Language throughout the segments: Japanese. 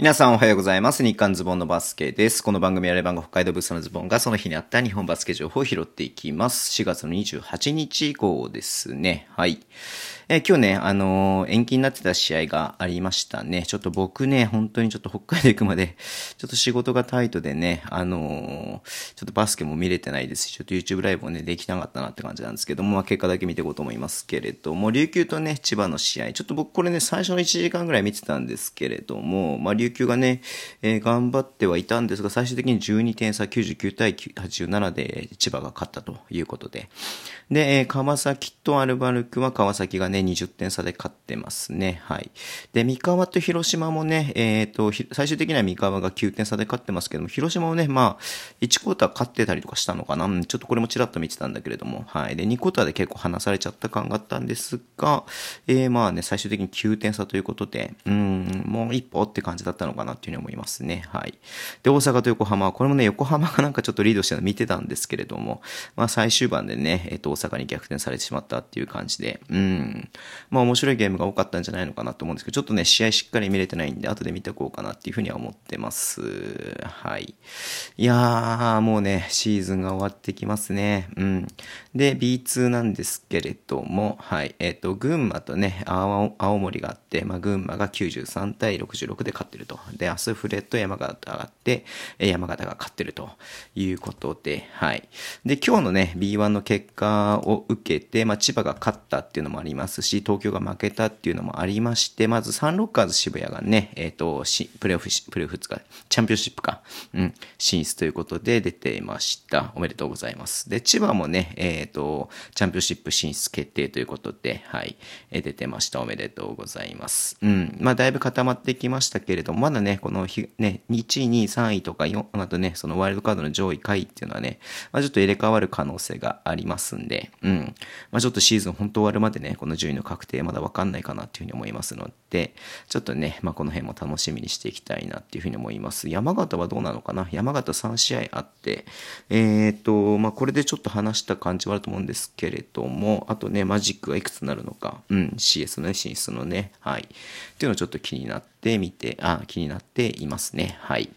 皆さんおはようございます。日刊ズボンのバスケです。この番組はレバンが北海道ブースのズボンがその日にあった日本バスケ情報を拾っていきます。4月の28日以降ですね。はい。え、今日ね、あのー、延期になってた試合がありましたね。ちょっと僕ね、本当にちょっと北海道行くまで、ちょっと仕事がタイトでね、あのー、ちょっとバスケも見れてないですし、ちょっと YouTube ライブもね、できなかったなって感じなんですけども、まあ、結果だけ見ていこうと思いますけれども、琉球とね、千葉の試合、ちょっと僕これね、最初の1時間ぐらい見てたんですけれども、まあ、琉球がね、えー、頑張ってはいたんですが、最終的に12点差、99対87で千葉が勝ったということで、で、え、川崎とアルバルクは川崎がね、20点差で勝ってますね。はい。で、三河と広島もね、えっ、ー、と、最終的には三河が9点差で勝ってますけども、広島もね、まあ、1クォーター勝ってたりとかしたのかな？ちょっとこれもちらっと見てたんだけれども、はい。で、2クォーターで結構離されちゃった感があったんですが、えー、まあね、最終的に9点差ということで、うん、もう一歩って感じだったのかなっていうふうに思いますね。はい。で、大阪と横浜は、これもね、横浜がなんかちょっとリードしてるの見てたんですけれども、まあ最終盤でね、えっ、ー、と、大阪に逆転されてしまったっていう感じで、うん。まあ面白いゲームが多かったんじゃないのかなと思うんですけど、ちょっとね、試合しっかり見れてないんで、後で見ておこうかなっていうふうには思ってます。はい。いやー、もうね、シーズンが終わってきますね。うん。で、B2 なんですけれども、はい。えっ、ー、と、群馬とね、青森があって、まあ、群馬が93対66で勝ってると。で、アスフレと山形があって、山形が勝ってるということで、はい。で、今日のね、B1 の結果を受けて、まあ、千葉が勝ったっていうのもありますし、東京が負けたっていうのもありまして、まずサンロッカーズ渋谷がね、えっ、ー、と、プレオフ、プレオフ2日、チャンピオンシップか、うん、進出ということで出ていました。おめでとうございます。で、千葉もね、えっ、ー、と、チャンピオンシップ進出決定ということで、はい、え出てました。おめでとうございます。うん、まあ、だいぶ固まってきましたけれども、まだね、この日、ね、1位、2位、3位とか、4、あとね、そのワイルドカードの上位下位っていうのはね、まあ、ちょっと入れ替わる可能性がありますんで、うん、まあ、ちょっとシーズン本当終わるまでね、この順位の確定まだわかんないかなっていうふうに思いますので、ちょっとね、まあ、この辺も楽しみにしていきたいなっていうふうに思います。山形はどうなのかな？山形3試合あって、えっ、ー、と、まあ、これでちょっと話した感じはあると思うんですけれども、あとね、マジックがいくつになるのか、うん、CS のね、進出のね、はい。っていうのをちょっと気になってみて、あ、気になっていますね。はい。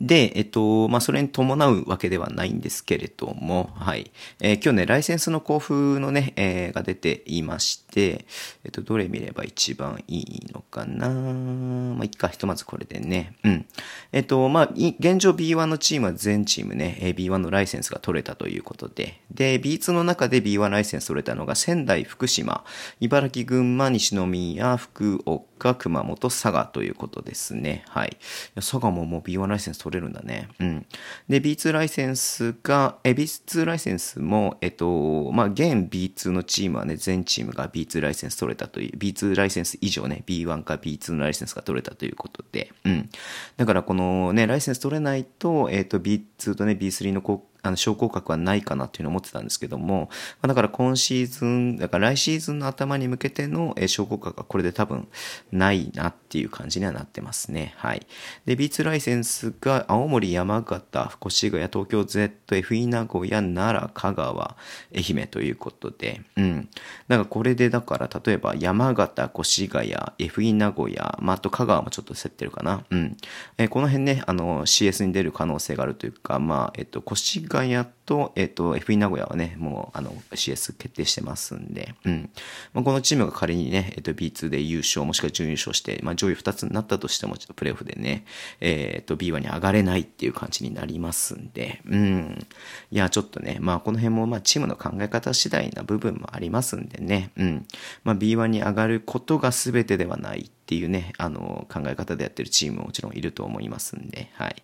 で、えっと、まあ、それに伴うわけではないんですけれども、はい。えー、今日ね、ライセンスの交付のね、えー、が出ていまして、えっと、どれ見れば一番いいのかな？まあ、いっか、ひとまずこれでね。うん。えっと、まあ、現状 B1 のチームは全チームね、B1 のライセンスが取れたということで、で、B2 の中で B1 ライセンス取れたのが仙台、福島、茨城、群馬、西宮、福岡、が熊本、佐賀ということですね。はい。佐賀ももう B1 ライセンス取れるんだね。うん。で、B2 ライセンスが、え、B2 ライセンスも、えっと、まあ、現 B2 のチームはね、全チームが B2 ライセンス取れたという、B2 ライセンス以上ね、B1 か B2 のライセンスが取れたということで、うん。だからこのね、ライセンス取れないと、えっと、B2 とね、B3 のあの、昇降格はないかなっていうのを思ってたんですけども、まあ、だから今シーズン、だから来シーズンの頭に向けての昇降格はこれで多分ないなっていう感じにはなってますね。はい。で、B2 ライセンスが青森、山形、越谷、東京 Z、FE 名古屋、奈良、香川、愛媛ということで、うん。だかこれでだから例えば山形、越谷、FE 名古屋、まあ、あと香川もちょっと競ってるかな。うん。えー、この辺ね、あの CS に出る可能性があるというか、まあ、えっと、越谷と、えっ、と、FE 名古屋はね、もう、あの、CS 決定してますんで、うん。まあ、このチームが仮にね、えっ、と、B2 で優勝、もしくは準優勝して、まあ、上位2つになったとしても、ちょっとプレイオフでね、えっ、と、B1 に上がれないっていう感じになりますんで、うん。いや、ちょっとね、まあ、この辺も、まあ、チームの考え方次第な部分もありますんでね、うん。まあ、B1 に上がることが全てではないっていうね、あの、考え方でやってるチームももちろんいると思いますんで、はい。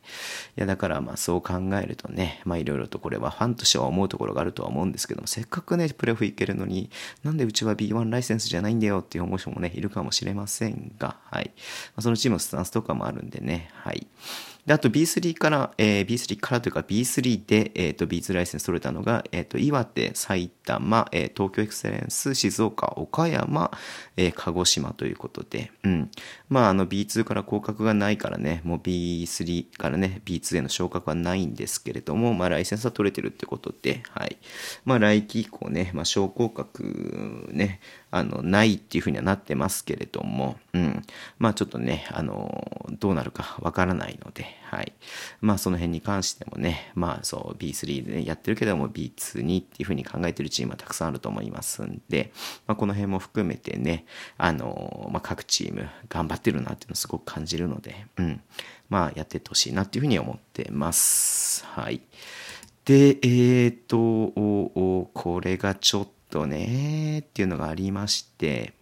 いや、だからまあそう考えるとね、まあいろいろとこれはファンとしては思うところがあるとは思うんですけども、せっかくね、プレーオフ行けるのに、なんでうちは B1 ライセンスじゃないんだよっていう思う人もね、いるかもしれませんが、はい。ま、そのチームのスタンスとかもあるんでね、はい。で、あと B3 から、えー、B3 からというか B3 で、えっ、ー、と B2 ライセンス取れたのが、えっ、ー、と、岩手、埼玉、えー、東京エクセレンス、静岡、岡山、えー、鹿児島ということで、うん。まあ、あの B2 から降格がないからね、もう B3 からね、B2 への昇格はないんですけれども、まあ、ライセンスは取れてるってことで、はい。まあ、来期以降ね、まあ、昇降格ね、あの、ないっていうふうにはなってますけれども、うん。まあ、ちょっとね、あの、どうなるかわからないので、はい。まあ、その辺に関してもね、まあ、そう、B3 で、ね、やってるけども B2 にっていうふうに考えてるチームはたくさんあると思いますんで、まあ、この辺も含めてね、あの、まあ、各チーム頑張ってるなっていうのをすごく感じるので、うん。まあ、やってってほしいなっていうふうに思ってます。はい。で、えっ、ー、と、これがちょっとね、っていうのがありまして、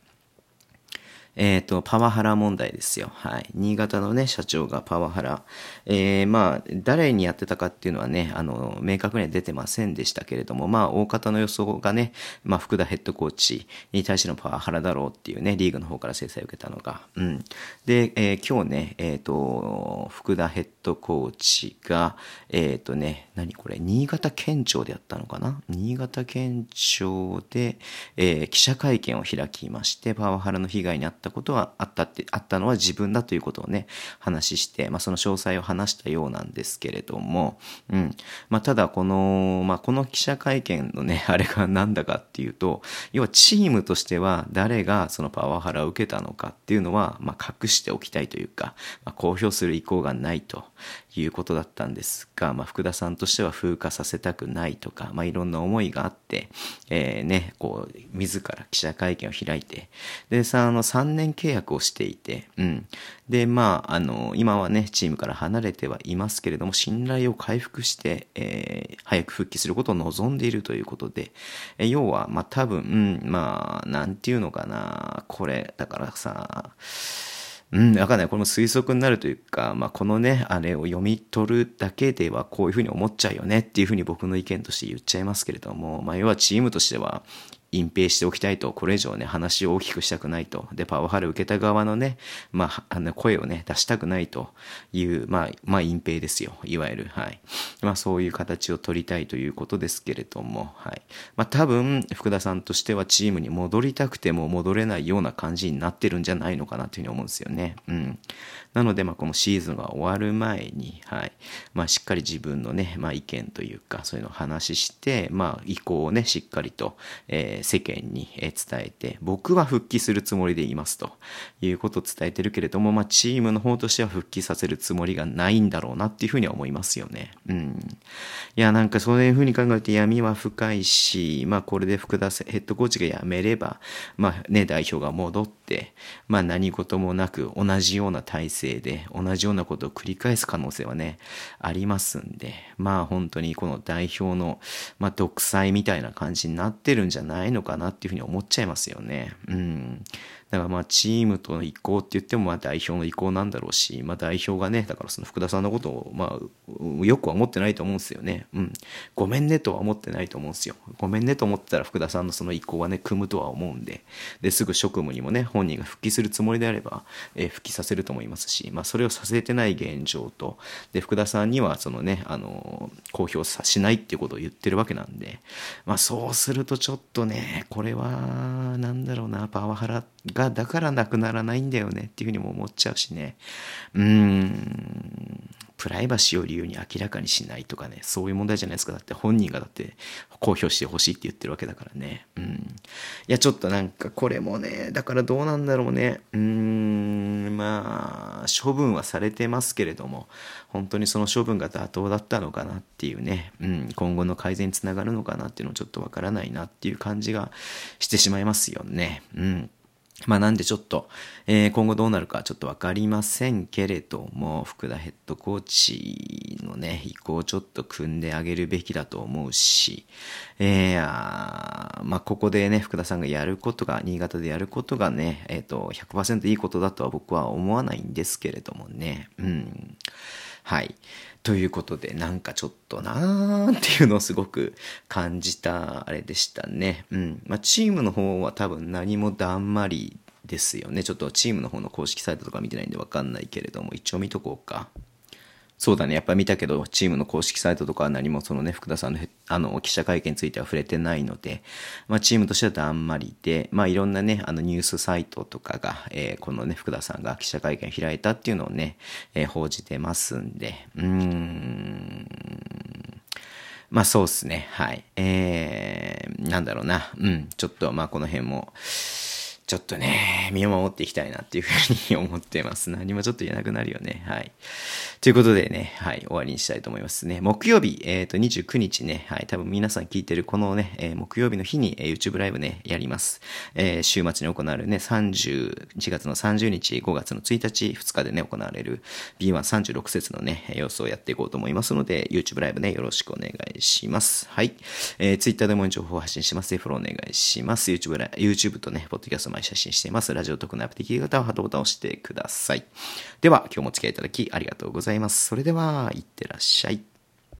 えっ、ー、と、パワハラ問題ですよ。はい。新潟のね、社長がパワハラ。えー、まあ、誰にやってたかっていうのはね、あの、明確には出てませんでしたけれども、まあ、大方の予想がね、まあ、福田ヘッドコーチに対してのパワハラだろうっていうね、リーグの方から制裁を受けたのが。うん。で、えー、今日ね、えっ、ー、と、福田ヘッドコーチが、えっ、ー、とね、何これ、新潟県庁でやったのかな？新潟県庁で、えー、記者会見を開きまして、パワハラの被害に遭ったったことはあったって、あったのは自分だということをね、話して、まあその詳細を話したようなんですけれども、うん。まあただこの、まあこの記者会見のね、あれがなんだかっていうと、要はチームとしては誰がそのパワハラを受けたのかっていうのは、まあ隠しておきたいというか、まあ、公表する意向がないということだったんですが、まあ福田さんとしては風化させたくないとか、まあいろんな思いがあって、えー、ね、こう、自ら記者会見を開いて、で、さ、あの3年契約をしていて、うん。で、まあ、あの、今はね、チームから離れてはいますけれども、信頼を回復して、えー、早く復帰することを望んでいるということで、え要は、まあ多分、うん、まあ、なんていうのかな、これ、だからさ、うん、わかんない。これも推測になるというか、まあ、このね、あれを読み取るだけではこういうふうに思っちゃうよねっていうふうに僕の意見として言っちゃいますけれども、まあ、要はチームとしては、隠蔽しておきたいと、これ以上ね、話を大きくしたくないと。で、パワハラ受けた側のね、まあ、あの、声をね、出したくないという、まあ、まあ、隠蔽ですよ。いわゆる、はい。まあ、そういう形を取りたいということですけれども、はい。まあ、多分、福田さんとしてはチームに戻りたくても戻れないような感じになってるんじゃないのかなというふうに思うんですよね。うん。なので、まあ、このシーズンが終わる前に、はい。まあ、しっかり自分のね、まあ、意見というか、そういうのを話して、まあ、意向をね、しっかりと、えー、世間に伝えて、僕は復帰するつもりでいますということを伝えてるけれども、まあ、チームの方としては復帰させるつもりがないんだろうなっていうふうには思いますよね。うん。いや、なんかそういうふうに考えて闇は深いし、まあ、これで福田ヘッドコーチが辞めれば、まあ、ね、代表が戻って、まあ、何事もなく同じような体制生で同じようなことを繰り返す可能性はね、ありますんで、まあ本当にこの代表の、まあ独裁みたいな感じになってるんじゃないのかなっていうふうに思っちゃいますよね。うん。だからまあチームとの移行って言ってもまあ代表の移行なんだろうし、まあ代表がね、だからその福田さんのことをまあよくは思ってないと思うんですよね。うん。ごめんねとは思ってないと思うんですよ。ごめんねと思ってたら福田さんのその移行はね、組むとは思うんで、で、すぐ職務にもね、本人が復帰するつもりであれば、えー、復帰させると思いますし、まあそれをさせてない現状と、で、福田さんにはそのね、あの、公表さしないっていうことを言ってるわけなんで、まあそうするとちょっとね、これは、なんだろうな、パワハラがだからなくならないんだよねっていうふうにも思っちゃうしね。うーん。プライバシーを理由に明らかにしないとかね、そういう問題じゃないですか。だって本人がだって公表してほしいって言ってるわけだからね。うん。いや、ちょっとなんかこれもね、だからどうなんだろうね。うーん、まあ、処分はされてますけれども、本当にその処分が妥当だったのかなっていうね、うん、今後の改善につながるのかなっていうのはちょっとわからないなっていう感じがしてしまいますよね。うん。まあなんでちょっと、えー、今後どうなるかちょっとわかりませんけれども、福田ヘッドコーチのね、意向をちょっと組んであげるべきだと思うし、えー、あまあここでね、福田さんがやることが、新潟でやることがね、えっ、ー、と、100%いいことだとは僕は思わないんですけれどもね、うん。はい。ということで、なんかちょっとなーっていうのをすごく感じたあれでしたね。うん。まあ、チームの方は多分何もだんまりですよね。ちょっとチームの方の公式サイトとか見てないんでわかんないけれども、一応見とこうか。そうだね。やっぱ見たけど、チームの公式サイトとかは何もそのね、福田さんのあの記者会見については触れてないので、まあチームとしてはだんまりで、まあいろんなね、あのニュースサイトとかが、えー、このね、福田さんが記者会見を開いたっていうのをね、えー、報じてますんで、うーん。まあそうっすね。はい。えー、なんだろうな。うん。ちょっと、まあこの辺も、ちょっとね、見守っていきたいなっていうふうに思ってます。何もちょっと言えなくなるよね。はい。ということでね、はい、終わりにしたいと思いますね。木曜日、えっ、ー、と、29日ね、はい、多分皆さん聞いてるこのね、えー、木曜日の日に、えー、YouTube ライブね、やります。えー、週末に行われるね、30、1月の30日、5月の1日、2日でね、行われる B136 節のね、様子をやっていこうと思いますので、YouTube ライブね、よろしくお願いします。はい。えー、Twitter でも情報を発信します。フォローお願いします。YouTube、YouTube とね、ポッドキャスト毎写真しています。ラジオ特のアップ的方はハートボタンを押してください。では、今日もお付き合いいただきありがとうございます。それでは、いってらっしゃい。